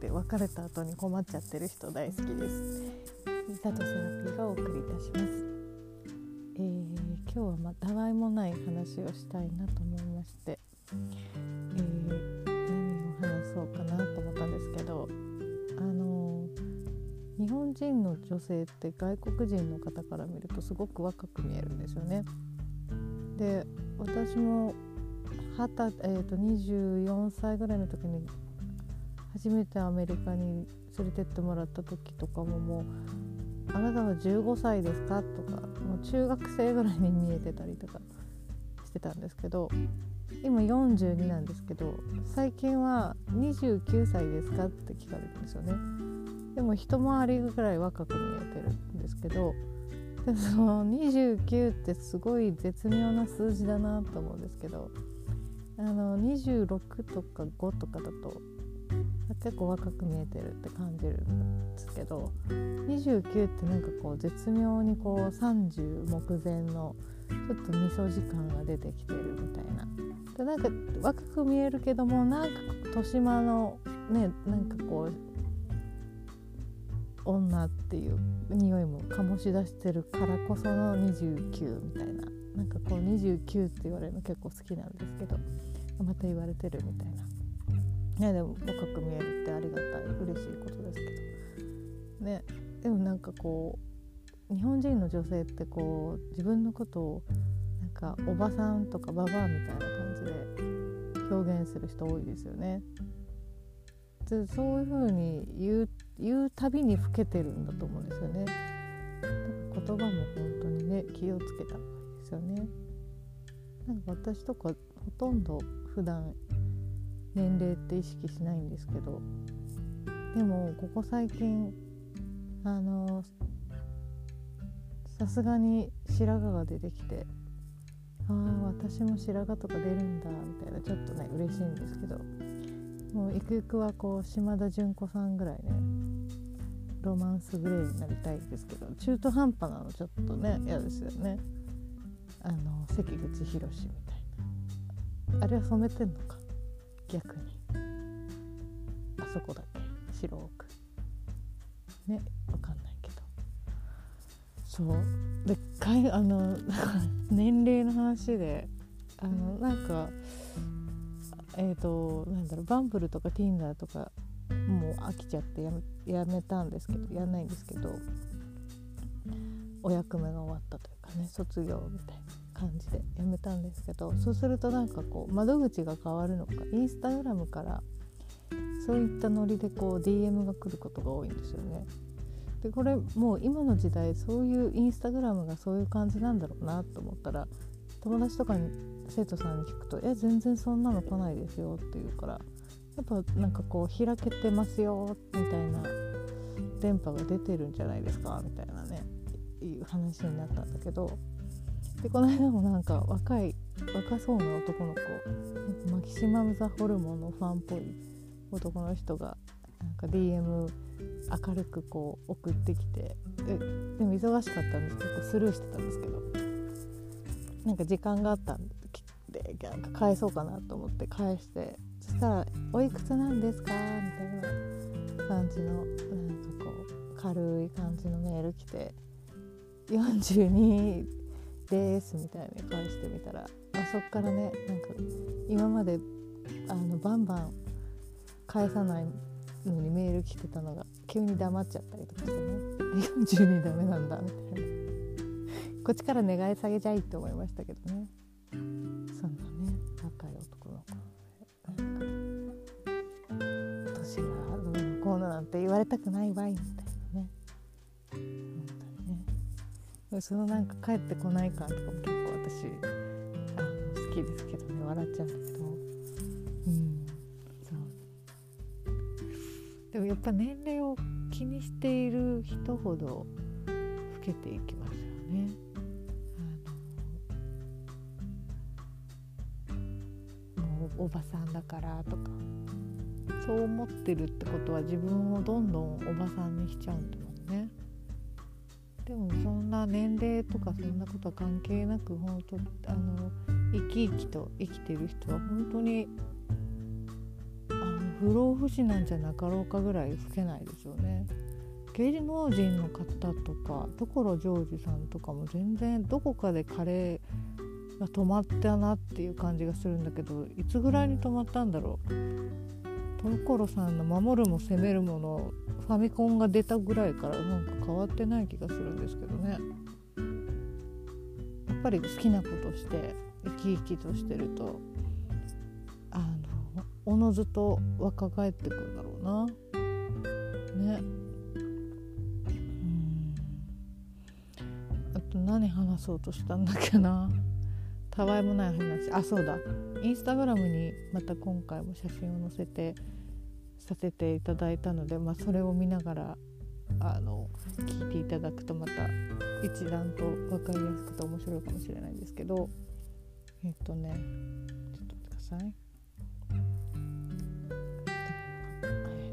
で入れて別れた後に困っちゃってる人大好きです。リタとセラピーがお送りいたします、えー、今日はまたわいもない話をしたいなと思いまして、えー、何を話そうかなと思ったんですけどあのー、日本人の女性って外国人の方から見るとすごく若く見えるんですよね。で私も20、えーと、24歳ぐらいの時に初めてアメリカに連れてってもらった時とかももう「あなたは15歳ですか?」とかもう中学生ぐらいに見えてたりとかしてたんですけど今42なんですけど最近は「29歳ですか?」って聞かれるんですよね。でも一回りぐらい若く見えてるんですけどでもその29ってすごい絶妙な数字だなと思うんですけどあの26とか5とかだと結構若く見えてるって感じるんですけど29ってなんかこう絶妙にこう30目前のちょっとみそ時間が出てきてるみたいなでなんか若く見えるけどもなんか豊島のねなんかこう女っていう匂いも醸し出してるからこその29みたいななんかこう29って言われるの結構好きなんですけどまた言われてるみたいな。ねでも若く見えるってありがたい嬉しいことですけどねでもなんかこう日本人の女性ってこう自分のことをなんかおばさんとかババアみたいな感じで表現する人多いですよね。でそういう風に言う言うたびに老けてるんだと思うんですよね。言葉も本当にね気をつけた方がいいですよね。なんか私とかほとんど普段年齢って意識しないんですけど。でもここ最近あのさすがに白髪が出てきてああ私も白髪とか出るんだみたいなちょっとね嬉しいんですけど。もうゆくゆくはこう島田純子さんぐらいねロマンスグレーになりたいですけど中途半端なのちょっとね嫌ですよね。あの関口宏みたいな。あれは染めてんのか逆に。あそこだけ？白くね分かんないけど。そう。でかいあの年齢の話であのなんかえっ、ー、となんだろうバンブルとか Tinder とかもう飽きちゃってやめやめたんですけどやんないんですけどお役目が終わったというかね卒業みたいな。感じでやめたんですけどそうするとなんかこう窓口が変わるのかインスタグラムからそういったノリでこう DM が来ることが多いんですよね。でこれもう今の時代そういうインスタグラムがそういう感じなんだろうなと思ったら友達とかに生徒さんに聞くと「え全然そんなの来ないですよ」って言うからやっぱなんかこう開けてますよみたいな電波が出てるんじゃないですかみたいなねいう話になったんだけどでこの間もなんか若い若そうな男の子マキシマム・ザ・ホルモンのファンっぽい男の人がなんか DM 明るくこう送ってきてででも忙しかったんです結構スルーしてたんですけどなんか時間があったんでなんか返そうかなと思って返してそしたら「おいくつなんですか?」みたいな感じのなんかこう軽い感じのメール来て「42ですみたいに返してみたら、まあ、そっからねなんか今まであのバンバン返さないのにメール来てたのが急に黙っちゃったりとかしてね 42ダメなんだみたいな。こっちから願い下げちゃいって思いましたけどね。そんなね若い男の子なんか年がどうのこうのなんて言われたくないわいみたいな。そのなんか帰ってこない感とかも結構私あ好きですけどね笑っちゃうんだけどうんそうでもやっぱ年齢を気にしている人ほど老けていきますよね。あのもうおばさんだからとかそう思ってるってことは自分をどんどんおばさんにしちゃうんだ。年齢とかそんなことは関係なく本当あの生き生きと生きてる人は本当にあの不老不死なんじゃなかろうかぐらい老けないですよね。芸能人の方とか所ジョージさんとかも全然どこかでカレーが止まったなっていう感じがするんだけどいつぐらいに止まったんだろう。所さんの「守るも攻めるもの」ファミコンが出たぐらいからなんか変わってない気がするんですけどね。ぱり好きなことして生き生きとしてるとあのおのずと若返ってくるだろうな。ね。うん。あと何話そうとしたんだっけな。たわいもない話。あそうだ。インスタグラムにまた今回も写真を載せてさせていただいたので、まあ、それを見ながらあの聞いていただくとまた一段と分かりやすくて面白いかもしれないんですけどえっ、とねちょっと待ってください。え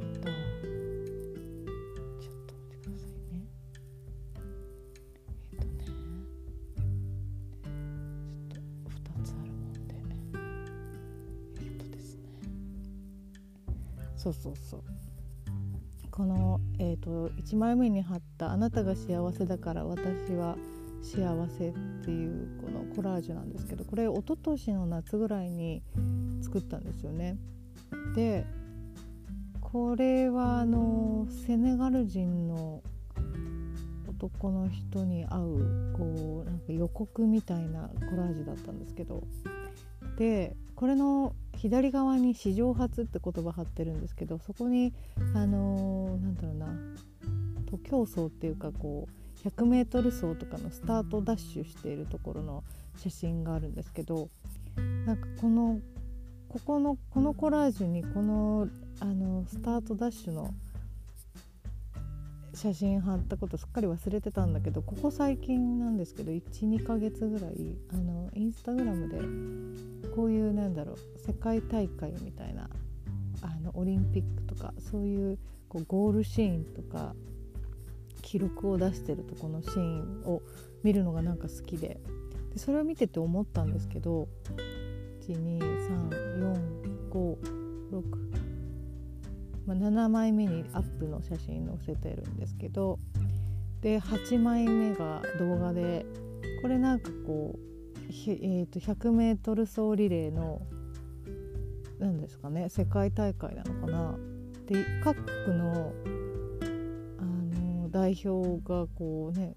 っ、とちょっと待ってくださいね。えっ、とねちょっと2つあるもんでえっ、とですねそうそうそうこの、えー、と1枚目に貼った「あなたが幸せだから私は幸せ」っていうこのコラージュなんですけどこれ一昨年の夏ぐらいに作ったんですよね。でこれはあのセネガル人の男の人に会うこうなんか予告みたいなコラージュだったんですけどでこれの左側に史上初って言葉貼ってるんですけどそこにあのー、なんだろうな徒競走っていうかこう 100m 走とかのスタートダッシュしているところの写真があるんですけどなんかこのここのこのコラージュにこのあのスタートダッシュの写真貼ったことすっかり忘れてたんだけどここ最近なんですけど12ヶ月ぐらいあのインスタグラムでこういうなんだろう世界大会みたいなあのオリンピックとかそういうこうゴールシーンとか記録を出してるとこのシーンを見るのがなんか好きででそれを見てて思ったんですけど1234567、まあ、7枚目にアップの写真載せてるんですけどで8枚目が動画でこれなんかこう、えー、と 100m 走リレーの何ですかね世界大会なのかな？で各国のあの代表がこうね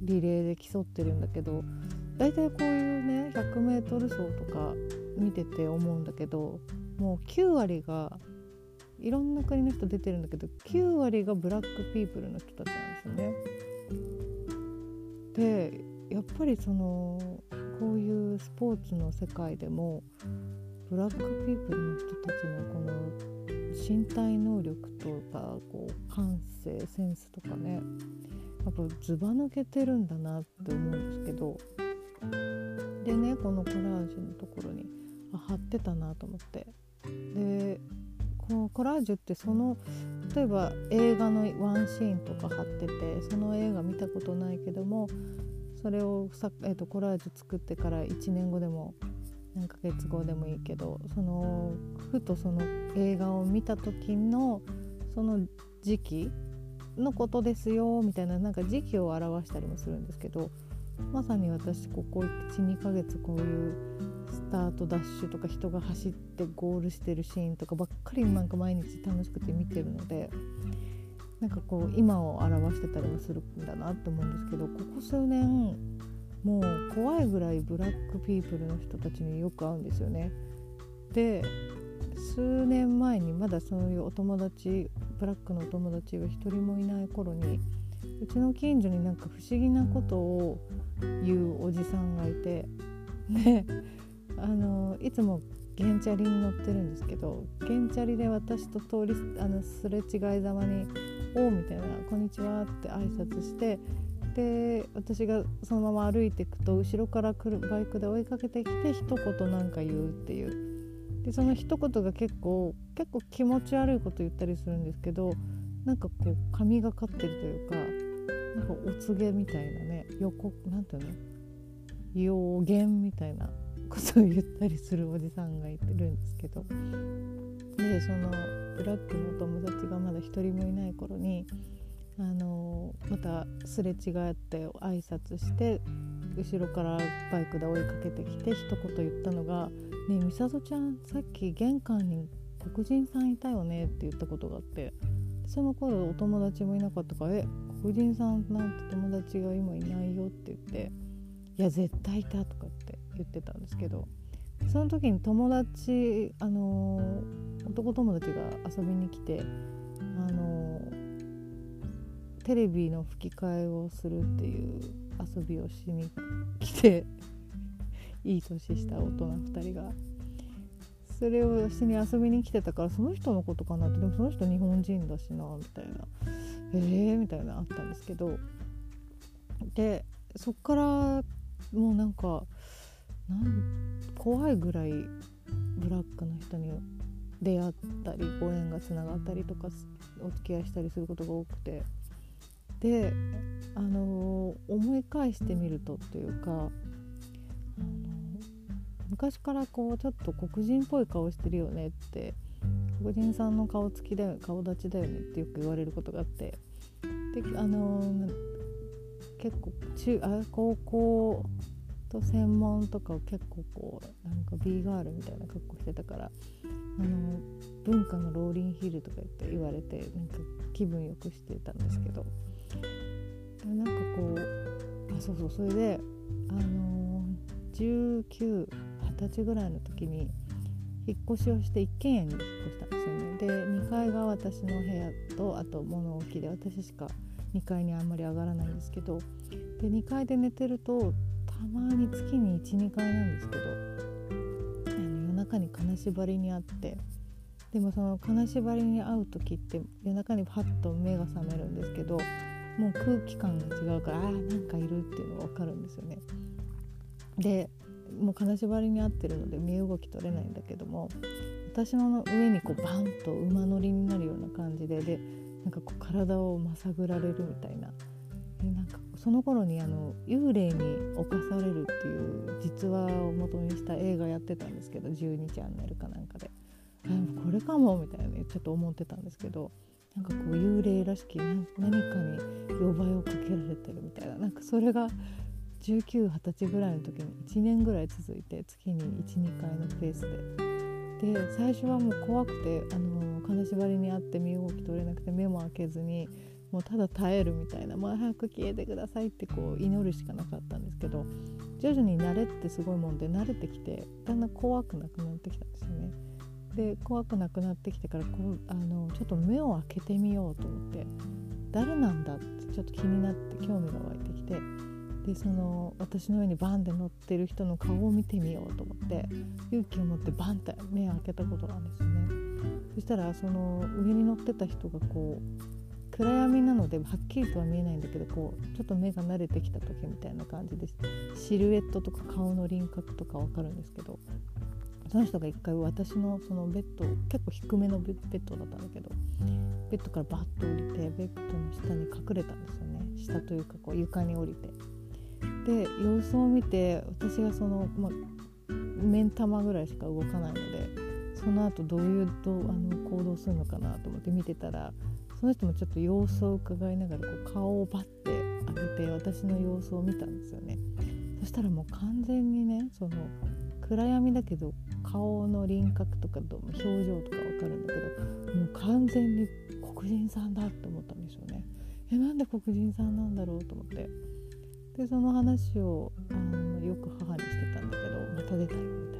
リレーで競ってるんだけど大体こういうね 100m 走とか見てて思うんだけどもう9割がいろんな国の人出てるんだけど9割がブラックピープルの人たちなんですよね。でやっぱりそのこういうスポーツの世界でもブラックピープルの人たちのこの身体能力とかこう感性センスとかねやっぱずば抜けてるんだなって思うんですけどでねこのコラージュのところにあ貼ってたなと思ってでこのコラージュってその例えば映画のワンシーンとか貼っててその映画見たことないけどもそれをさ、えーと、コラージュ作ってから1年後でも何ヶ月後でもいいけどそのふとその映画を見た時のその時期のことですよみたいななんか時期を表したりもするんですけどまさに私ここ12ヶ月こういうタートダッシュとか人が走ってゴールしてるシーンとかばっかりなんか毎日楽しくて見てるのでなんかこう今を表してたりもするんだなって思うんですけどここ数年もう怖いぐらいブラックピープルの人たちによく会うんですよね。で数年前にまだそういうお友達ブラックのお友達が一人もいない頃にうちの近所になんか不思議なことを言うおじさんがいてであのいつもゲンチャリに乗ってるんですけどゲンチャリで私と通りあのすれ違いざまに「おう」みたいな「こんにちは」って挨拶してで私がそのまま歩いていくと後ろから来るバイクで追いかけてきて一言なんか言うっていう。でその一言が結構結構気持ち悪いこと言ったりするんですけどなんかこう神がかってるというかなんかお告げみたいなね予告なんていうの？予言みたいな。ことを言ったりするおじさんがいてるんですけど。でそのブラックのお友達がまだ一人もいない頃にあのまたすれ違って挨拶して後ろからバイクで追いかけてきて一言言ったのが「ねえ美里ちゃんさっき玄関に黒人さんいたよね」って言ったことがあってその頃お友達もいなかったから「え黒人さんなんて友達が今いないよ」って言って「いや絶対いた」とかって言ってたんですけどその時に友達あの男友達が遊びに来てあのテレビの吹き替えをするっていう遊びをしに来て いい年した大人2人が。それをしに遊びに来てたからその人のことかなってでもその人日本人だしなみたいな。えーみたいなあったんですけどでそっからもうなんかなん怖いぐらいブラックの人に出会ったりご縁がつながったりとかお付き合いしたりすることが多くて。であの思い返してみるとっていうかあの昔からこうちょっと黒人っぽい顔してるよねって黒人さんの顔つきだよ顔立ちだよねってよく言われることがあって。であの結構中あ高校と専門とかを結構こうなんか B ガールみたいな格好してたからあの文化のローリンヒルとか言って言われてなんか気分よくしてたんですけど。なんかこうあそうそうそれであの、1920歳ぐらいの時に引っ越しをして一軒家に引っ越したんですよね。で2階が私の部屋とあと物置で私しか2階にあんまり上がらないんですけどで2階で寝てるとたまに月に12回なんですけどあの夜中に金縛りにあってでもその金縛りに会う時って夜中にパッと目が覚めるんですけどもう空気感が違うからああなんかいるっていうのが分かるんですよね。でもう金縛りに合ってるので身動き取れないんだけども私の上にこうバンと馬乗りになるような感じででなんかこう体をまさぐられるみたいなでなんかその頃にあの幽霊に侵されるっていう実話を元にした映画やってたんですけど12チャンネルかなんかで。あこれかもみたいなねちょっと思ってたんですけどなんかこう幽霊らしき何かに呼ばれをかけられてるみたいななんかそれが1920歳ぐらいの時に1年ぐらい続いて月に12回のペースで。で最初はもう怖くてあの金縛りにあって身動き取れなくて目も開けずにもうただ耐えるみたいな、まあ、早く消えてくださいってこう祈るしかなかったんですけど徐々に慣れってすごいもんで慣れてきてだんだん怖くなくなってきたんですよね。で怖くなくなってきてからこうあのちょっと目を開けてみようと思って誰なんだってちょっと気になって興味が湧いてきてでその私の上にバンって乗ってる人の顔を見てみようと思って勇気を持ってバンって目を開けたことなんですよねそしたらその上に乗ってた人がこう暗闇なのではっきりとは見えないんだけどこうちょっと目が慣れてきた時みたいな感じでシルエットとか顔の輪郭とか分かるんですけどその人が一回私のそのベッド結構低めのベッドだったんだけどベッドからバッと降りてベッドの下に隠れたんですよね。下というかこう床に降りて。で様子を見て私がその、ま、目ん玉ぐらいしか動かないのでその後どういうとあの行動するのかなと思って見てたらその人もちょっと様子を伺いながらこう顔をバッて上げて私の様子を見たんですよね。そしたらもう完全にねその暗闇だけど顔の輪郭とか表情とか分かるんだけどもう完全に黒人さんだって思ったんですよね。えなんで黒人さんなんだろうと思って。でその話をあのよく母にしてたんだけどまた出たよみたいな。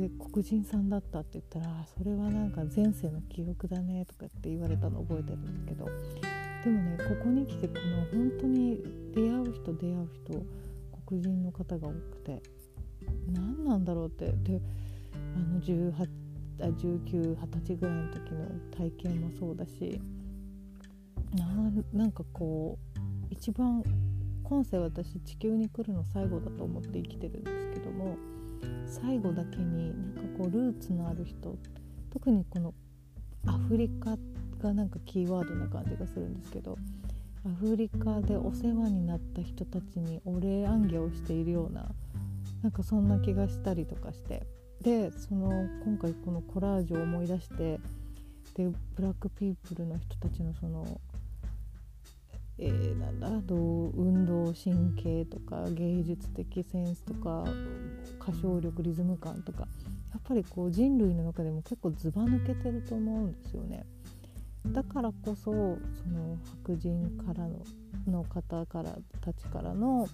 で黒人さんだったって言ったらそれはなんか前世の記憶だねとかって言われたの覚えてるんだけどでもねここに来てこの本当に出会う人出会う人黒人の方が多くて何なんだろうってであの18あ1920歳ぐらいの時の体験もそうだしなんかこう一番今世私地球に来るの最後だと思って生きてるんですけども最後だけになんかこうルーツのある人特にこのアフリカがなんかキーワードな感じがするんですけどアフリカでお世話になった人たちにお礼行脚をしているようななんかそんな気がしたりとかしてでその今回このコラージュを思い出してでブラックピープルの人たちのそのえー、なんだ運動神経とか芸術的センスとか歌唱力リズム感とかやっぱりこう人類の中でも結構ずば抜けてると思うんですよね。だからこそその白人からのの方からたちからの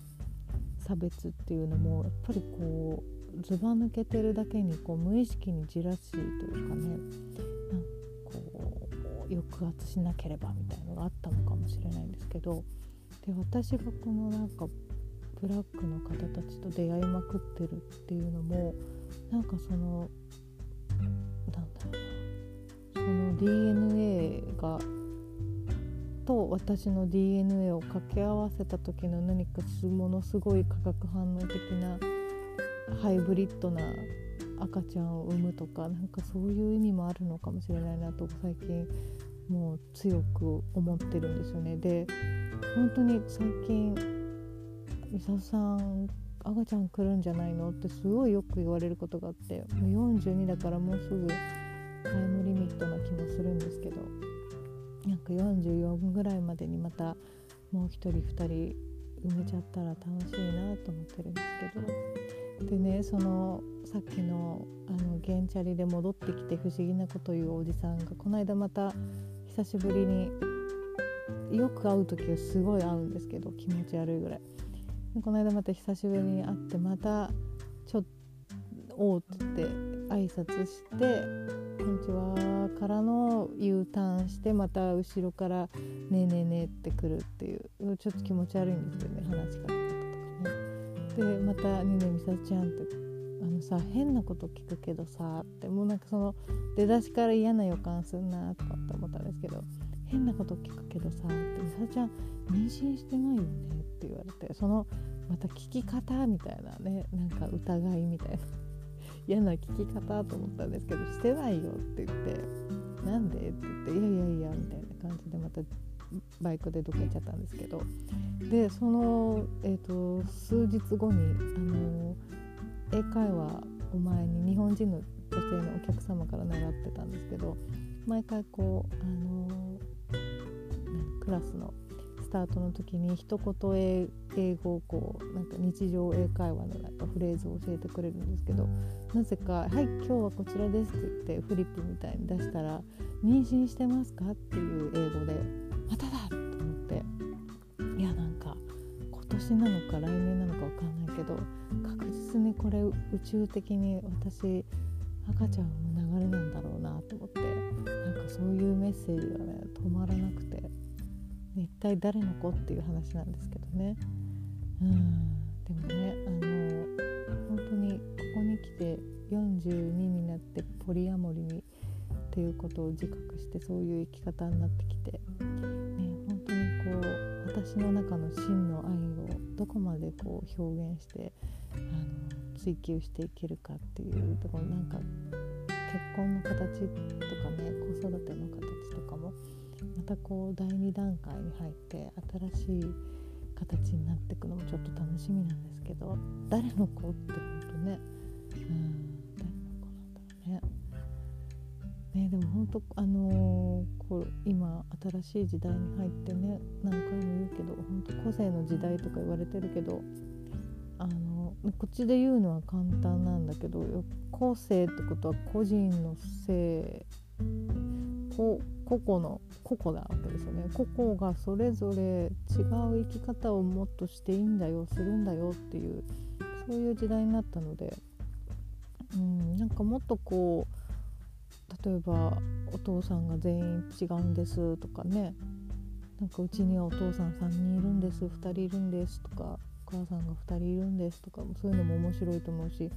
差別っていうのもやっぱりこうずば抜けてるだけにこう無意識にじらしいというかねなん抑圧しなければみたいのがあったのかもしれないんですけどで私がこのなんかブラックの方たちと出会いまくってるっていうのもなんかそのなんだろうな。その DNA がと私の DNA を掛け合わせた時の何かものすごい化学反応的なハイブリッドな赤ちゃんを産むとかなんかそういう意味もあるのかもしれないなと最近もう強く思ってるんですよね。で本当に最近「美里さん赤ちゃん来るんじゃないの?」ってすごいよく言われることがあってもう42だからもうすぐタイムリミットな気もするんですけどなんか44ぐらいまでにまたもう1人2人埋めちゃったら楽しいなと思ってるんですけどでねそのさっきのあのゲンチャリで戻ってきて不思議なこと言うおじさんがこの間また久しぶりによく会う時はすごい会うんですけど気持ち悪いぐらいこの間また久しぶりに会ってまたちょっと「おう」って言って挨拶してこんにちは」からの U ターンしてまた後ろから「ねえねえねえ」ってくるっていうちょっと気持ち悪いんですよね話し方とかね。でまた「ねえねえみさちゃん」って「あのさ変なこと聞くけどさ」ってもうなんかその出だしから嫌な予感すんなとかって思ったんですけど「変なこと聞くけどさ」って「みさちゃん妊娠してないよね」って言われてそのまた聞き方みたいなねなんか疑いみたいな。嫌な聞き方と思ったんですけど「してないよ」って言って「なんで?」って言って「いやいやいや」みたいな感じでまたバイクでどっか行っちゃったんですけどでその、えーと、数日後にあの英会話を前に日本人の女性のお客様から習ってたんですけど毎回こうあのクラスのスタートの時に一言英語をこうなんか日常英会話のなんかフレーズを教えてくれるんですけどなぜか「はい今日はこちらです」って言ってフリップみたいに出したら「妊娠してますか?」っていう英語で「まただ!」と思っていやなんか今年なのか来年なのか分かんないけど確実にこれ宇宙的に私赤ちゃんの流れなんだろうなと思ってなんかそういうメッセージがね止まらなくて一体誰の子っていう話なんですけどね。うん。でもねあの本当にここに来て42になってポリアモリにっていうことを自覚してそういう生き方になってきて、ね、本当にこう私の中の真の愛をどこまでこう表現して追求していけるかっていうところなんか結婚の形とかね子育ての形とかもまたこう第2段階に入って新しい形になっていくのもちょっと楽しみなんですけど誰の子って本当ねうん誰の子なんだろうね。ねでも本当あのー、こう今新しい時代に入ってね何回も言うけど本当個性の時代とか言われてるけどあのこっちで言うのは簡単なんだけど個性ってことは個人の性個々の個々なわけですよね。個々がそれぞれ違う生き方をもっとしていいんだよするんだよっていうそういう時代になったのでうんなんかもっとこう例えばお父さんが全員違うんですとかね。なんかうちにはお父さん3人いるんです2人いるんですとか。母さんが2人いるんですとかもそういうのも面白いと思うし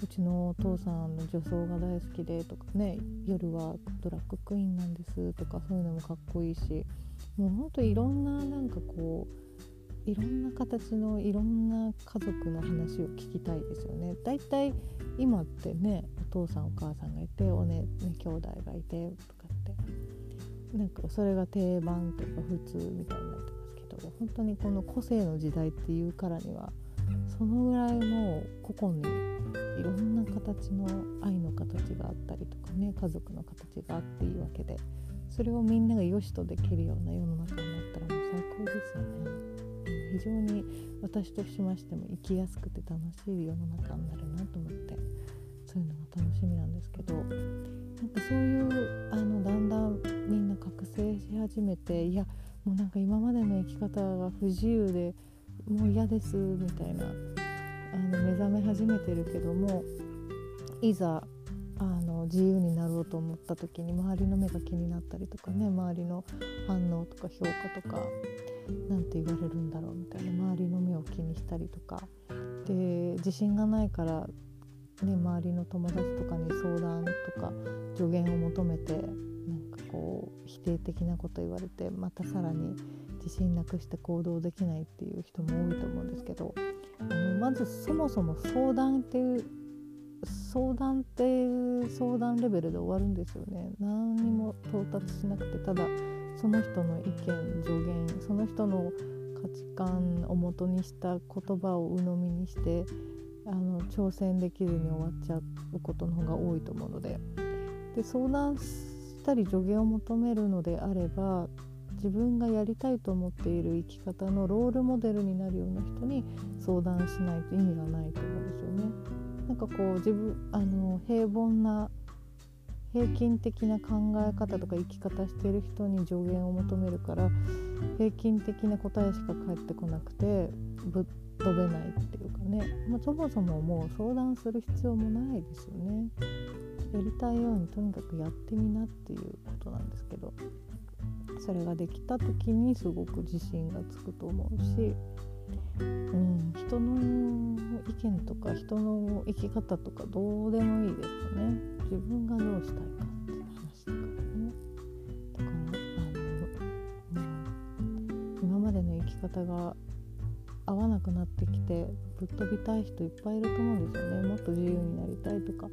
うちのお父さんの女装が大好きでとかね夜はドラッグクイーンなんですとかそういうのもかっこいいしもうほんといろんななんかこういろんな形のいろんな家族の話を聞きたいですよね。だいたい今ってねお父さんお母さんがいておねね兄弟がいてとかってなんかそれが定番とか普通みたいになって本当にこの個性の時代っていうからにはそのぐらいもう個々にいろんな形の愛の形があったりとかね家族の形があっていいわけでそれをみんなが良しとできるような世の中になったらもう最高ですよね。非常に私としましても生きやすくて楽しい世の中になるなと思ってそういうのが楽しみなんですけどなんかそういうあのだんだんみんな覚醒し始めていやもうなんか今までの生き方が不自由でもう嫌ですみたいなあの目覚め始めてるけどもいざあの自由になろうと思った時に周りの目が気になったりとかね周りの反応とか評価とか何て言われるんだろうみたいな周りの目を気にしたりとか。で自信がないから、ね、周りの友達とかに相談とか助言を求めてなんかこう否定的なこと言われてまたさらに自信なくして行動できないっていう人も多いと思うんですけどあのまずそもそも相談っていう相談っていう相談レベルで終わるんですよね。何にも到達しなくてただその人の意見助言その人の価値観をもとにした言葉を鵜呑みにしてあの挑戦できずに終わっちゃうことの方が多いと思うので。で相談したり助言を求めるのであれば自分がやりたいと思っている生き方のロールモデルになるような人に相談しないと意味がないと思うんですよね。なんかこう自分あの平凡な平均的な考え方とか生き方してる人に助言を求めるから平均的な答えしか返ってこなくてぶっ飛べないっていうかね、まあ、そもそももう相談する必要もないですよね。やりたいようにとにかくやってみなっていうことなんですけどそれができた時にすごく自信がつくと思うし、うん、人の意見とか人の生き方とかどうでもいいですよね。自分がどうしたいかっていう話だからね。だからあの、うん、今までの生き方が合わなくなってきてぶっ飛びたい人いっぱいいると思うんですよね。もっと自由になりたいとか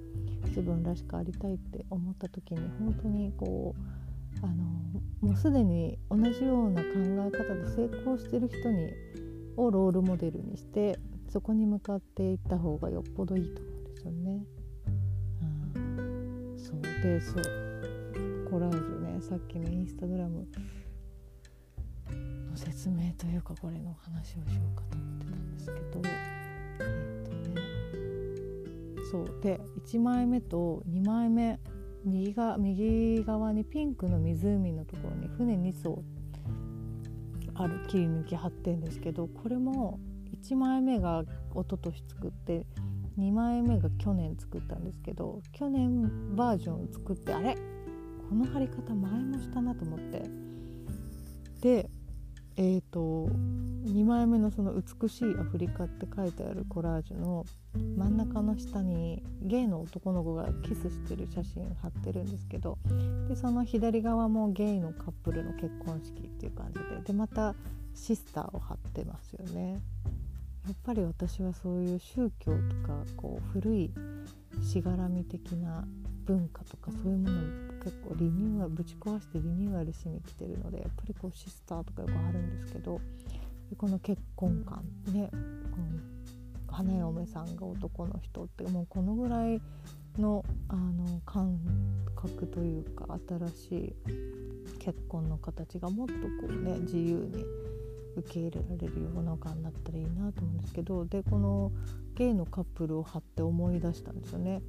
自分らしくありたいって思った時に本当にこうあのもうすでに同じような考え方で成功してる人にをロールモデルにしてそこに向かっていった方がよっぽどいいと思うんですよね。うん、そう。でそう。コラージュね。さっきのインスタグラムの説明というかこれの話をしようかと思ってたんですけど、そう。で1枚目と2枚目右が右側にピンクの湖のところに船2艘ある切り抜き貼ってるんですけどこれも1枚目が一昨年作って2枚目が去年作ったんですけど去年バージョン作ってあれ？この貼り方前もしたなと思って。でえーと、2枚目のその「美しいアフリカ」って書いてあるコラージュの真ん中の下にゲイの男の子がキスしてる写真貼ってるんですけどでその左側もゲイのカップルの結婚式っていう感じででまたシスターを貼ってますよね。やっぱり私はそういう宗教とかこう古いしがらみ的な文化とかそういうものを結構リニューアルぶち壊してリニューアルしに来てるのでやっぱりこうシスターとかよくあるんですけどこの結婚観ねこの花嫁さんが男の人ってもうこのぐらいのあの感覚というか新しい結婚の形がもっとこうね自由に受け入れられる世の中になったらいいなと思うんですけどでこのゲイのカップルを貼って思い出したんですよね。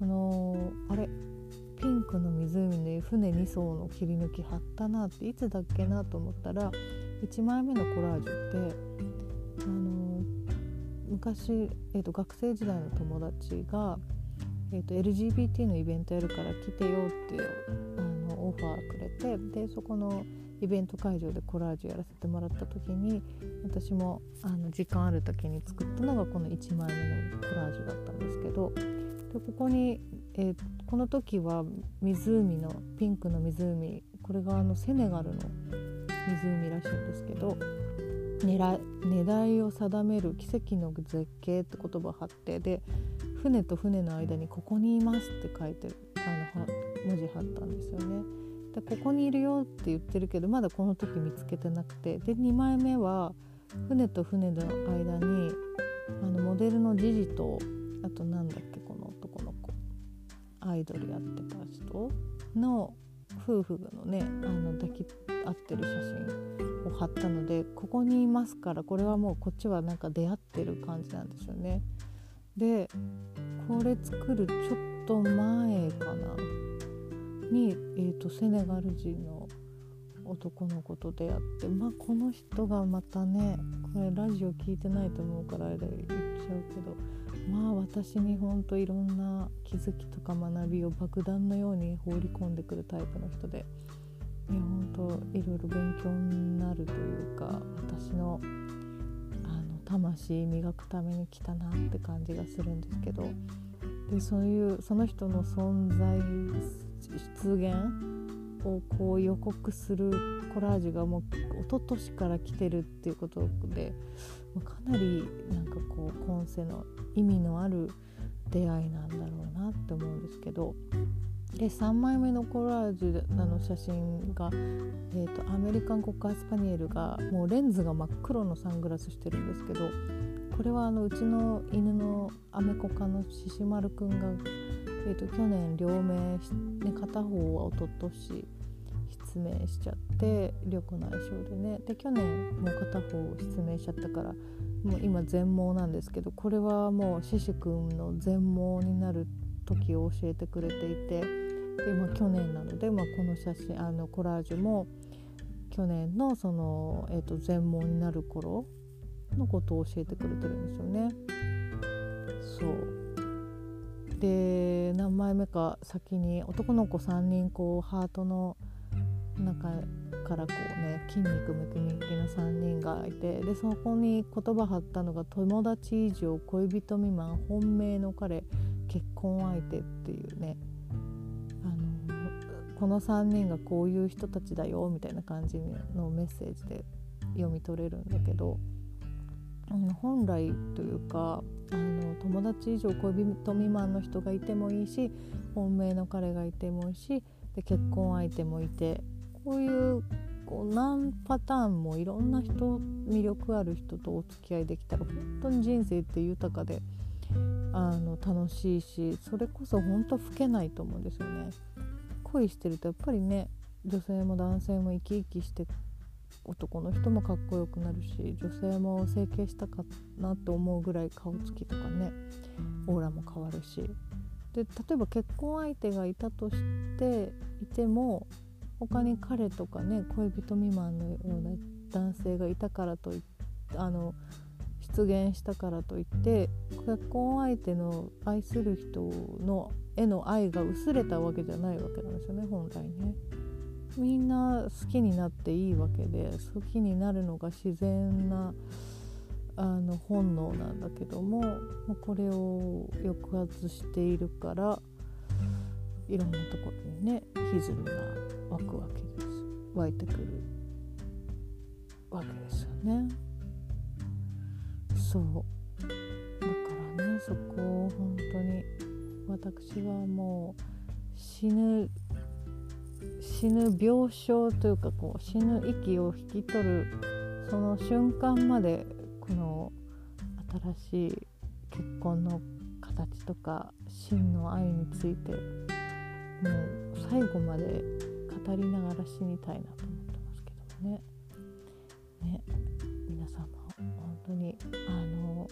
そのあれピンクの湖で船2艘の切り抜き貼ったなっていつだっけなと思ったら1枚目のコラージュってあの昔、えーと、学生時代の友達が、えーと、LGBT のイベントやるから来てよってあのオファーくれてでそこのイベント会場でコラージュやらせてもらった時に私もあの時間ある時に作ったのがこの1枚目のコラージュだったんですけどでここに、えー、この時は湖のピンクの湖これがあのセネガルの湖らしいんですけど狙いを定める奇跡の絶景って言葉貼ってで船と船の間に「ここにいます」って書いてるあの文字貼ったんですよね。でここにいるよって言ってるけどまだこの時見つけてなくてで2枚目は船と船の間にあのモデルのジジとあとなんだっけこの男の子アイドルやってた人の夫婦のねあの抱き合ってる写真を貼ったのでここにいますからこれはもうこっちはなんか出会ってる感じなんですよね。でこれ作るちょっと前かなに、えーと、セネガル人の男の子と出会ってまあこの人がまたねこれラジオ聞いてないと思うからあれ言っちゃうけどまあ私にほんといろんな気づきとか学びを爆弾のように放り込んでくるタイプの人で。いや本当いろいろ勉強になるというか私のあの魂磨くために来たなって感じがするんですけど。でそういうその人の存在出現をこう予告するコラージュがもう一昨年から来てるっていうことでかなりなんかこう今世の意味のある出会いなんだろうなって思うんですけど。で3枚目のコラージュの写真が、えーと、アメリカンコッカースパニエルがもうレンズが真っ黒のサングラスしてるんですけどこれはあのうちの犬のアメコカの獅子丸くんが、えーと、去年両目、ね、片方はおととし失明しちゃって緑内障でねで去年もう片方失明しちゃったからもう今全盲なんですけどこれはもう獅子くんの全盲になる時を教えてくれていてで、まあ、去年なので、まあ、この写真あのコラージュも去年のその、えーと、全盲になる頃のことを教えてくれてるんですよね。そうで何枚目か先に男の子3人こうハートの中からこうね筋肉ムキムキの3人がいてでそこに言葉貼ったのが「友達以上恋人未満本命の彼結婚相手」っていうねあのこの3人がこういう人たちだよみたいな感じのメッセージで読み取れるんだけど、本来というかあの友達以上恋人未満の人がいてもいいし本命の彼がいてもいいしで結婚相手もいてこういうこう何パターンもいろんな人魅力ある人とお付き合いできたら本当に人生って豊かであの楽しいしそれこそ本当老けないと思うんですよね。恋してるとやっぱりね女性も男性も生き生きして男の人もかっこよくなるし女性も整形したかなって思うぐらい顔つきとかねオーラも変わるしで例えば結婚相手がいたとしていても他に彼とかね恋人未満のような男性がいたからといあの出現したからといって結婚相手の愛する人のへの愛が薄れたわけじゃないわけなんですよね本来ね。みんな好きになっていいわけで好きになるのが自然なあの本能なんだけどもこれを抑圧しているからいろんなところにね歪みが湧くわけです湧いてくるわけですよねそうだからねそこを本当に私はもう死ぬ死ぬ病床というかこう死ぬ息を引き取るその瞬間までこの新しい結婚の形とか真の愛についてもう最後まで語りながら死にたいなと思ってますけどもね。ね皆様本当にあの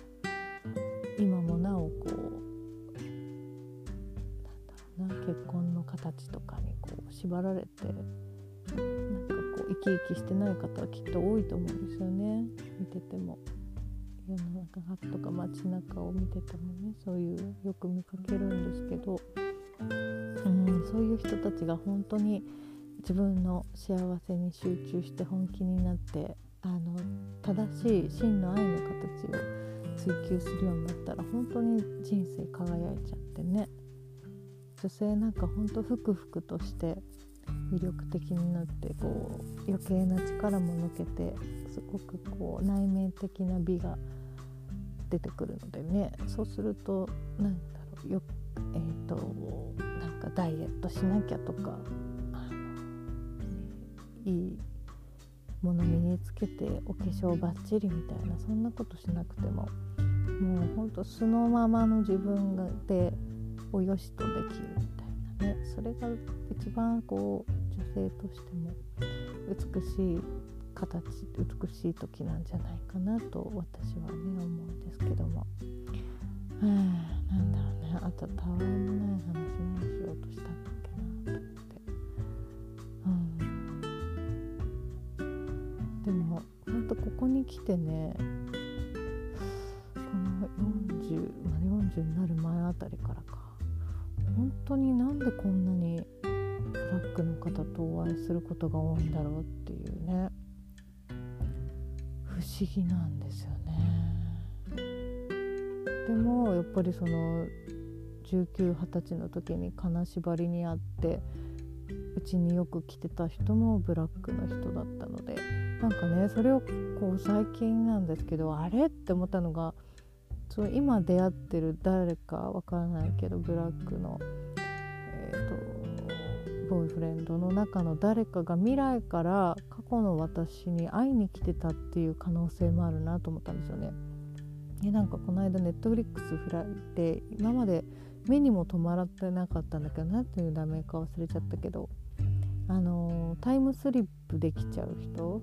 今もなおこうなんだろうな結婚の形とかにこう縛られてなんかこう生き生きしてない方はきっと多いと思うんですよね見てても。世の中とか街中を見ててもねそういうよく見かけるんですけどうんそういう人たちが本当に自分の幸せに集中して本気になってあの正しい真の愛の形を追求するようになったら本当に人生輝いちゃってね。女性なんかほんとふくふくとして魅力的になってこう余計な力も抜けてすごくこう内面的な美が出てくるのでね。そうすると何だろうよえっ、ー、となんかダイエットしなきゃとか、いいもの身につけてお化粧バッチリみたいなそんなことしなくてももうほんと素のままの自分でおよしとできるみたいなね。それが一番こう女性としても美しい形美しい時なんじゃないかなと私はね思うんですけども。はあ、なんだろうね。あとたわいもない話何しようとした。んだっここに来てねこの40まあ40になる前あたりからか。本当になんでこんなにブラックの方とお会いすることが多いんだろうっていうね。不思議なんですよね。でもやっぱりその1920歳の時に金縛りにあってうちによく来てた人もブラックの人だったのでなんかねそれをこう最近なんですけどあれって思ったのがその今出会ってる誰かわからないけどブラックの、えーと、ボーイフレンドの中の誰かが未来から過去の私に会いに来てたっていう可能性もあるなと思ったんですよね。でなんかこの間ネットフリックス開いて今まで目にも止まってなかったんだけど何ていう名前か忘れちゃったけどあのタイムスリップできちゃう人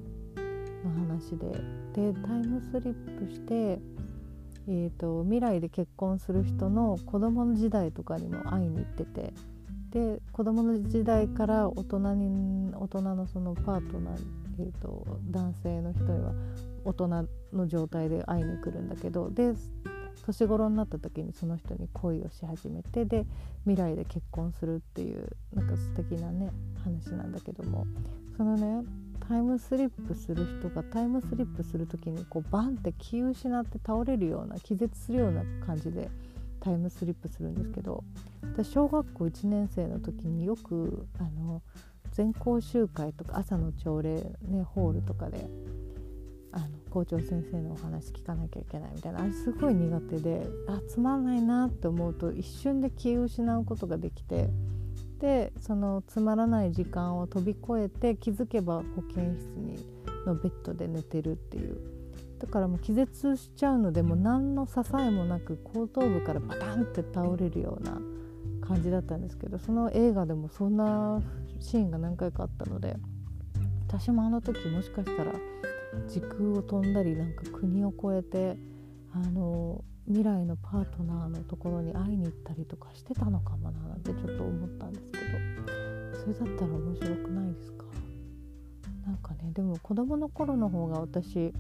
の話で。でタイムスリップして、えーと、未来で結婚する人の子供の時代とかにも会いに行ってて。で子供の時代から大人に大人のそのパートナー、えーと男性の人には大人の状態で会いに来るんだけど。で年頃になった時にその人に恋をし始めて。で未来で結婚するっていうなんか素敵なね話なんだけども。そのねタイムスリップする人がタイムスリップする時にこうバンって気を失って倒れるような気絶するような感じでタイムスリップするんですけど私小学校1年生の時によくあの全校集会とか朝の朝礼ねホールとかであの校長先生のお話聞かなきゃいけないみたいなあれすごい苦手であつまんないなって思うと一瞬で気を失うことができてでそのつまらない時間を飛び越えて気づけば保健室にのベッドで寝てるっていう。だからもう気絶しちゃうのでもう何の支えもなく後頭部からバタンって倒れるような感じだったんですけどその映画でもそんなシーンが何回かあったので私もあの時もしかしたら時空を飛んだりなんか国を越えてあの未来のパートナーのところに会いに行ったりとかしてたのかもななんてちょっと思ったんですけどそれだったら面白くないですか？なんかねでも子供の頃の方が私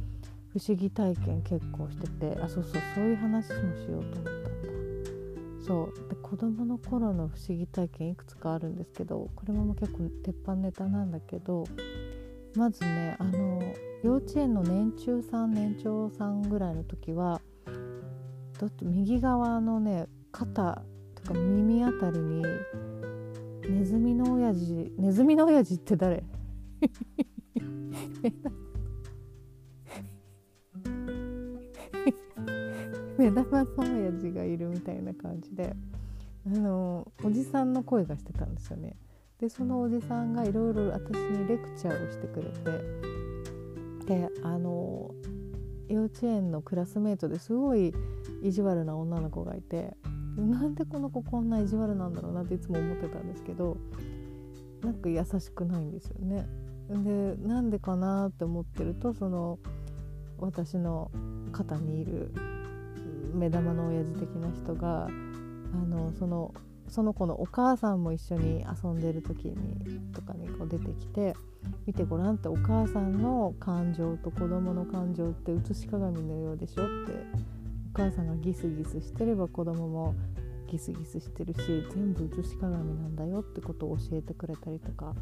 不思議体験結構しててあそうそうそういう話もしようと思ったんだ。そう。で子供の頃の不思議体験いくつかあるんですけどこれも結構鉄板ネタなんだけどまずねあの幼稚園の年中さん年長さんぐらいの時はだって右側のね肩とか耳あたりにネズミの親父ネズミの親父って誰？目玉の親父がいるみたいな感じであのおじさんの声がしてたんですよね。でそのおじさんがいろいろ私にレクチャーをしてくれてであの幼稚園のクラスメートですごい意地悪な女の子がいてなんでこの子こんな意地悪なんだろうなっていつも思ってたんですけどなんか優しくないんですよね。でなんでかなって思ってるとその私の肩にいる目玉の親父的な人があのそのその子のお母さんも一緒に遊んでる時にとかにこう出てきて見てごらんってお母さんの感情と子供の感情って写し鏡のようでしょって。お母さんがギスギスしてれば子供もギスギスしてるし全部写し鏡なんだよってことを教えてくれたりとか。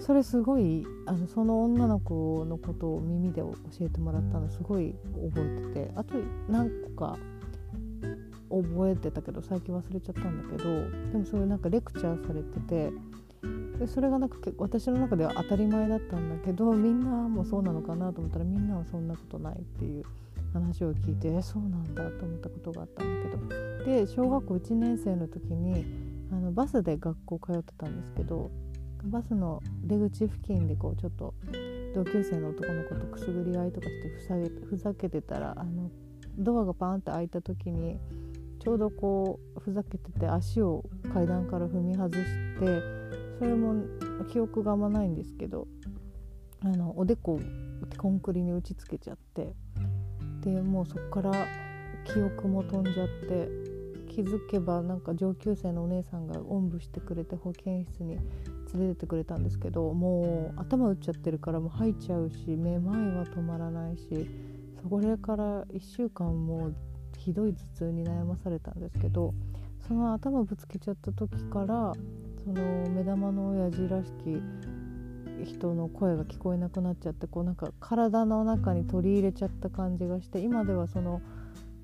それすごいあのその女の子のことを耳で教えてもらったのすごい覚えてて。あと何個か覚えてたけど最近忘れちゃったんだけどでもそういうなんかレクチャーされててでそれがなんか私の中では当たり前だったんだけどみんなもそうなのかなと思ったらみんなはそんなことないっていう話を聞いてえそうなんだと思ったことがあったんだけど。で小学校1年生の時にあのバスで学校通ってたんですけどバスの出口付近でこうちょっと同級生の男の子とくすぐり合いとかしてふざけてたらあのドアがパーンって開いた時にちょうどこうふざけてて足を階段から踏み外してそれも記憶があんまないんですけどあのおでこをコンクリに打ちつけちゃってでもうそこから記憶も飛んじゃって気づけばなんか上級生のお姉さんがおんぶしてくれて保健室に連れてってくれたんですけどもう頭打っちゃってるからもう吐いちゃうしめまいは止まらないしそれから1週間もうひどい頭痛に悩まされたんですけどその頭ぶつけちゃった時からその目玉の親父らしき人の声が聞こえなくなっちゃってこうなんか体の中に取り入れちゃった感じがして今ではその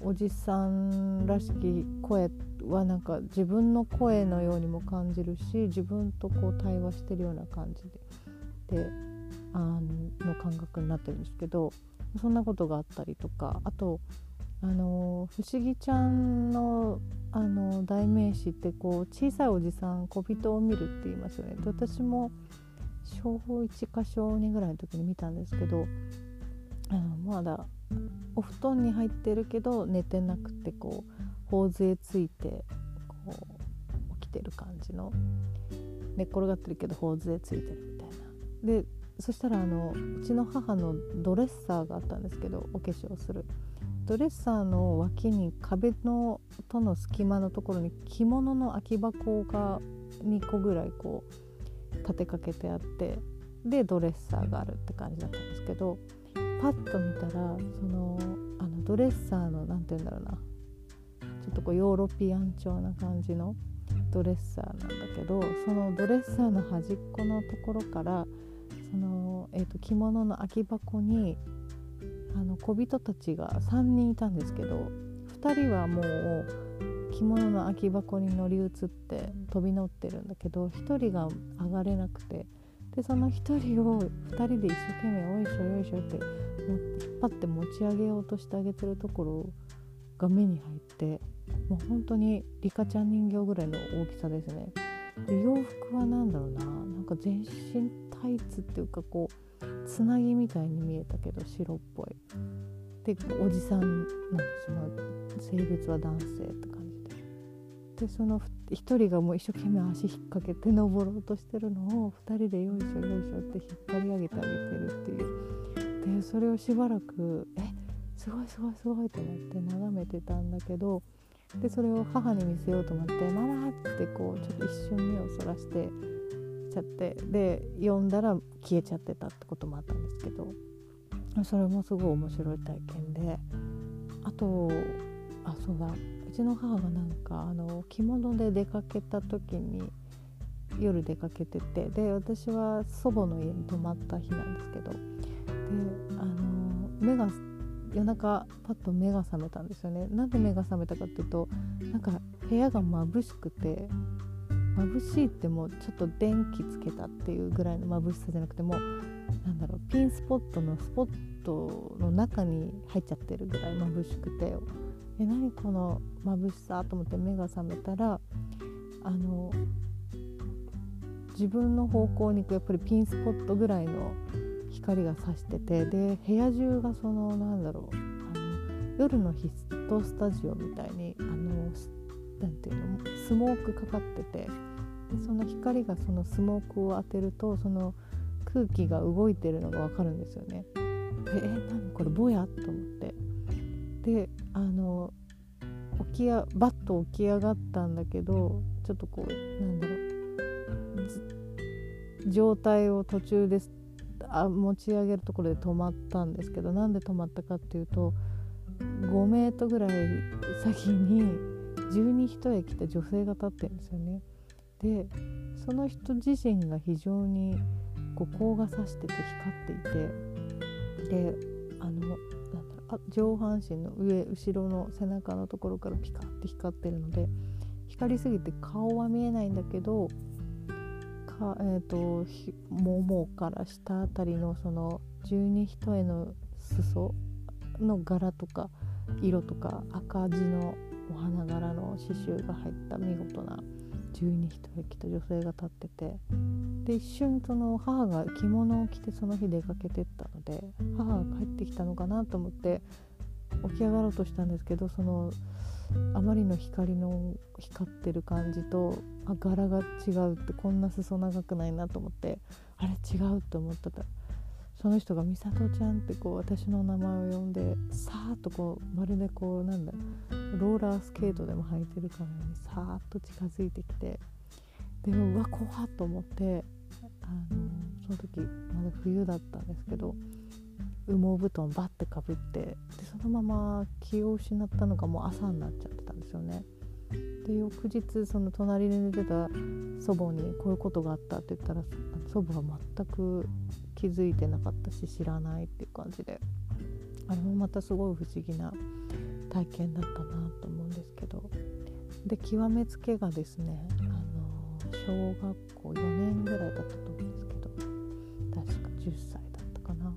おじさんらしき声はなんか自分の声のようにも感じるし自分とこう対話してるような感じでであの感覚になってるんですけどそんなことがあったりとかあとあの不思議ちゃんのあの代名詞ってこう小さいおじさん小人を見るって言いますよね。で私も小1か小2ぐらいの時に見たんですけどあのまだお布団に入ってるけど寝てなくてこう頬杖ついてこう起きてる感じの寝っ転がってるけど頬杖ついてるみたいな。でそしたらあのうちの母のドレッサーがあったんですけどお化粧する。ドレッサーの脇に壁のとの隙間のところに着物の空き箱が2個ぐらいこう立てかけてあってでドレッサーがあるって感じだったんですけどパッと見たらそのあのドレッサーの何て言うんだろうな。ちょっとこうヨーロピアン調な感じのドレッサーなんだけどそのドレッサーの端っこのところからその、えーと着物の空き箱にあの小人たちが3人いたんですけど2人はもう着物の空き箱に乗り移って飛び乗ってるんだけど1人が上がれなくてでその1人を2人で一生懸命「おいしょよいしょ」って引っ張って持ち上げようとしてあげてるところが目に入ってもう本当にリカちゃん人形ぐらいの大きさですね。で洋服は何だろうななんか全身タイツっていうかこうつなぎみたいに見えたけど白っぽい。でおじさんなんですよ性別は男性って感じで。でその1人がもう一生懸命足引っ掛けて登ろうとしてるのを2人でよいしょよいしょって引っ張り上げてあげてるっていう。でそれをしばらくえすごいすごいすごいと思って眺めてたんだけどでそれを母に見せようと思って「ママ!」ってこうちょっと一瞬目をそらしてちゃってで読んだら消えちゃってたってこともあったんですけどそれもすごい面白い体験であとあそうだうちの母がなんかあの着物で出かけた時に夜出かけててで私は祖母の家に泊まった日なんですけどであの目が夜中パッと目が覚めたんですよね。なんで目が覚めたかっていうとなんか部屋が眩しくて眩しいってもうちょっと電気つけたっていうぐらいの眩しさじゃなくてもなんだろうピンスポットのスポットの中に入っちゃってるぐらい眩しくてえ何この眩しさ？と思って目が覚めたらあの自分の方向に行くやっぱりピンスポットぐらいの光が差しててで部屋中がそのなんだろうあの夜のヒットスタジオみたいにあのなんていうのスモークかかってて。でその光がそのスモークを当てるとその空気が動いてるのが分かるんですよね。でえ何これぼやと思って。であの起きやバッと起き上がったんだけどちょっとこうなんだろう。状態を途中であ持ち上げるところで止まったんですけどなんで止まったかっていうと5メートルぐらい先に十二一重着た女性が立ってるんですよね。でその人自身が非常にこう光が差してて光っていてであのなんだろうあ上半身の上後ろの背中のところからピカって光ってるので光りすぎて顔は見えないんだけどか、えーと、ももから下あたりのその十二一重の裾の柄とか色とか赤字のお花柄の刺繍が入った見事な十二人着た女性が立っててで一瞬その母が着物を着てその日出かけてったので母が帰ってきたのかなと思って起き上がろうとしたんですけどそのあまりの光の光ってる感じとあ柄が違うってこんな裾長くないなと思ってあれ違うと思ったその人が「美里ちゃん」ってこう私の名前を呼んでさーっとこうまるでこうなんだローラースケートでも履いてるかのようにさーっと近づいてきてでもうわ怖っと思ってあのその時まだ冬だったんですけど羽毛布団バッてかぶってでそのまま気を失ったのがもう朝になっちゃってたんですよね。で翌日その隣で寝てた祖母にこういうことがあったって言ったら祖母は全く気づいてなかったし知らないっていう感じで。あれもまたすごい不思議な体験だったなと思うんですけど。で極めつけがですねあの小学校4年ぐらいだったと思うんですけど。確か10歳だったかな。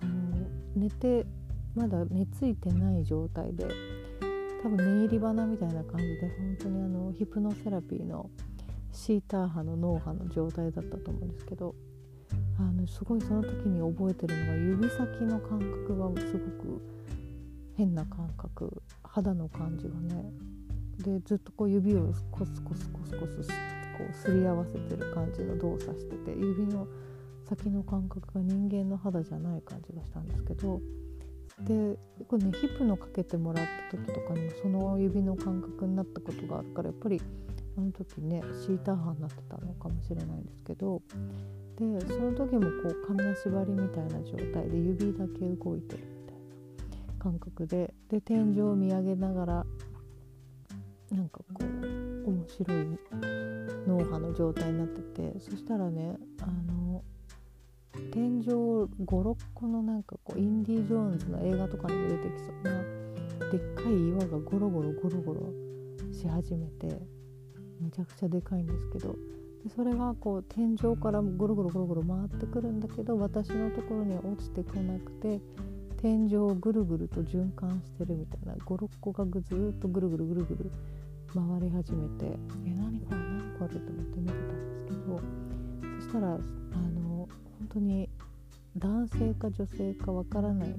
あの寝てまだ寝ついてない状態で多分念入り花みたいな感じで本当にあのヒプノセラピーのシーター波の脳波の状態だったと思うんですけど。あのすごいその時に覚えてるのが指先の感覚がすごく変な感覚肌の感じがね。でずっとこう指をコスコスコスコスこうすり合わせてる感じの動作してて指の先の感覚が人間の肌じゃない感じがしたんですけど。でこれねヒップのかけてもらった時とかにもその指の感覚になったことがあるからやっぱりあの時ねシーター波になってたのかもしれないんですけどでその時もこう紙縛りみたいな状態で指だけ動いてるみたいな感覚でで天井を見上げながらなんかこう面白い脳波の状態になっててそしたらねあの天井56個のなんかこうインディ・ジョーンズの映画とかにも出てきそうなでっかい岩がゴロゴロゴロゴロし始めてめちゃくちゃでかいんですけどそれがこう天井からゴロゴロゴロゴロ回ってくるんだけど私のところには落ちてこなくて天井をぐるぐると循環してるみたいな56個がずっとぐるぐるぐるぐる回り始めて「え何これ何これ?」と思って見てたんですけどそしたらあの本当に男性か女性かわからない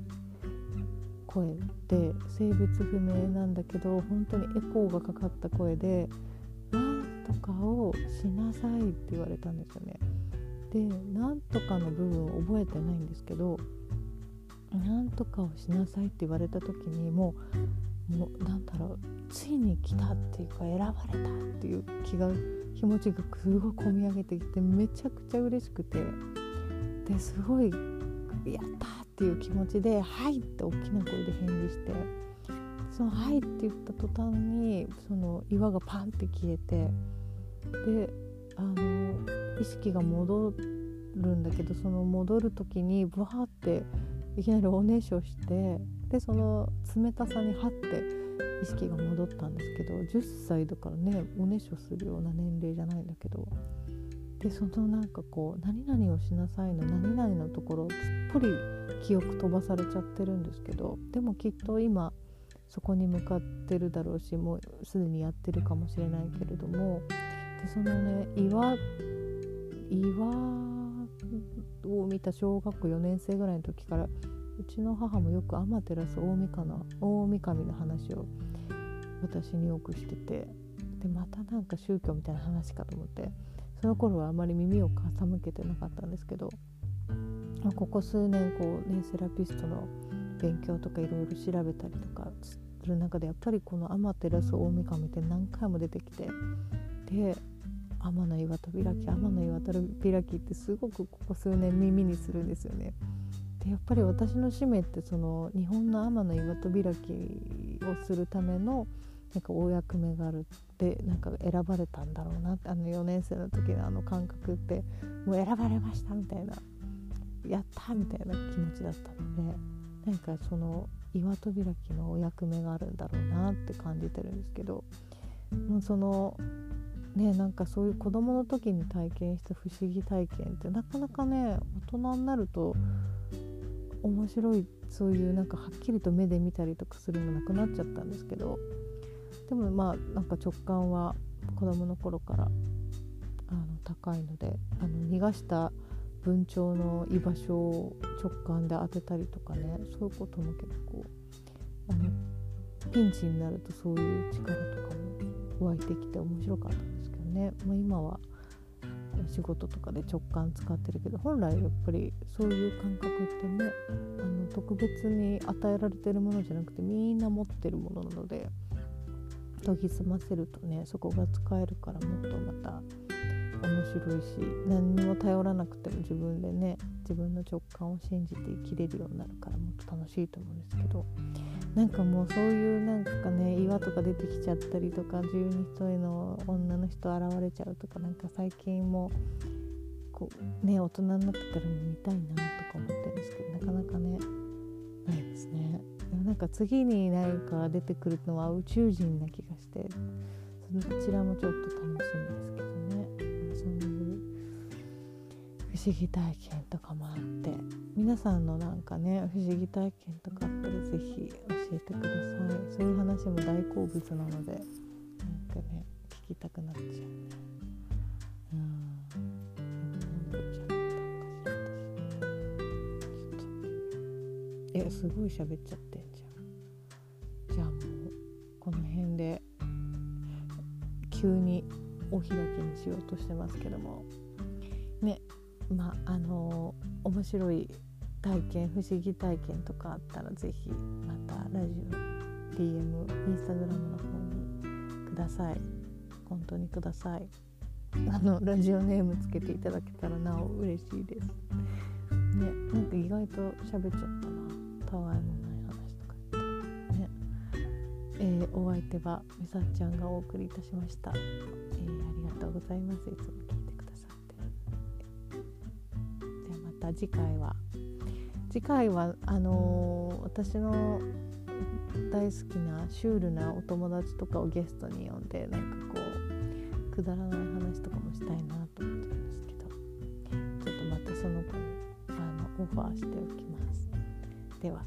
声で性別不明なんだけど本当にエコーがかかった声で「なんとかをしなさい」って言われたんですよね。で「なんとか」の部分を覚えてないんですけど「なんとかをしなさい」って言われた時にもうもうなんだろうついに来たっていうか選ばれたっていう気が気持ちがすごい込み上げてきてめちゃくちゃ嬉しくてですごい「やった!」っていう気持ちで「はい!」って大きな声で返事してその「はい!」って言った途端にその岩がパンって消えてであの意識が戻るんだけどその戻る時にブワーっていきなりおねしょしてでその冷たさにハッて意識が戻ったんですけど10歳だからねおねしょするような年齢じゃないんだけどでそのなんかこう「何々をしなさい」の「何々」のところをすっぽり記憶飛ばされちゃってるんですけどでもきっと今そこに向かってるだろうしもうすでにやってるかもしれないけれども。でそのね岩岩を見た小学校4年生ぐらいの時からうちの母もよく天照大神の大神の話を私によくしててでまたなんか宗教みたいな話かと思ってその頃はあまり耳を傾けてなかったんですけどここ数年こうねセラピストの勉強とかいろいろ調べたりとかする中でやっぱりこの天照大神って何回も出てきてで天の岩戸開き天の岩戸開きってすごくここ数年耳にするんですよね。でやっぱり私の使命ってその日本の天の岩戸開きをするためのなんかお役目があるってなんか選ばれたんだろうなってあの4年生の時のあの感覚ってもう選ばれましたみたいなやったみたいな気持ちだったのでなんかその岩戸開きのお役目があるんだろうなって感じてるんですけどもうそのねなんかそういう子供の時に体験した不思議体験ってなかなかね大人になると面白いそういうなんかはっきりと目で見たりとかするのなくなっちゃったんですけどでもまあなんか直感は子供の頃からあの高いのであの逃がした文鳥の居場所を直感で当てたりとかねそういうことも結構あのピンチになるとそういう力とかも湧いてきて面白かったんですけどね、まあ、今は仕事とかで直感使ってるけど本来やっぱりそういう感覚ってねあの特別に与えられてるものじゃなくてみんな持ってるものなので研ぎ澄ませるとねそこが使えるからもっとまた面白いし何にも頼らなくても自分でね自分の直感を信じて生きれるようになるからもっと楽しいと思うんですけどなんかもうそういうなんかね岩とか出てきちゃったりとか十二人への女の人現れちゃうとかなんか最近もこうね大人になってからも見たいなとか思ってるんですけどなかなかねないですね。でもなんか次に何か出てくるのは宇宙人な気がしてそちらもちょっと楽しみですけど。思議体験とかもあって皆さんのなんかね不思議体験とかあったら是非教えてください。そういう話も大好物なのでなんかね聞きたくなっちゃうね。うん。えすごい喋っちゃってんじゃん。じゃあもうこの辺で急にお開きにしようとしてますけども。まあの面白い体験不思議体験とかあったら是非またラジオ DM インスタグラムの方にください。本当にください。あのラジオネームつけていただけたらなお嬉しいです。ねなんか意外と喋っちゃったな。たわいもない話とか言って。ね。えー、お相手はみさちゃんがお送りいたしました、えー、ありがとうございます。いつも。た次回は。次回はあのー、私の大好きなシュールなお友達とかをゲストに呼んでなんかこうくだらない話とかもしたいなと思ってるんですけど。ちょっとまたその子にあのオファーしておきます。では。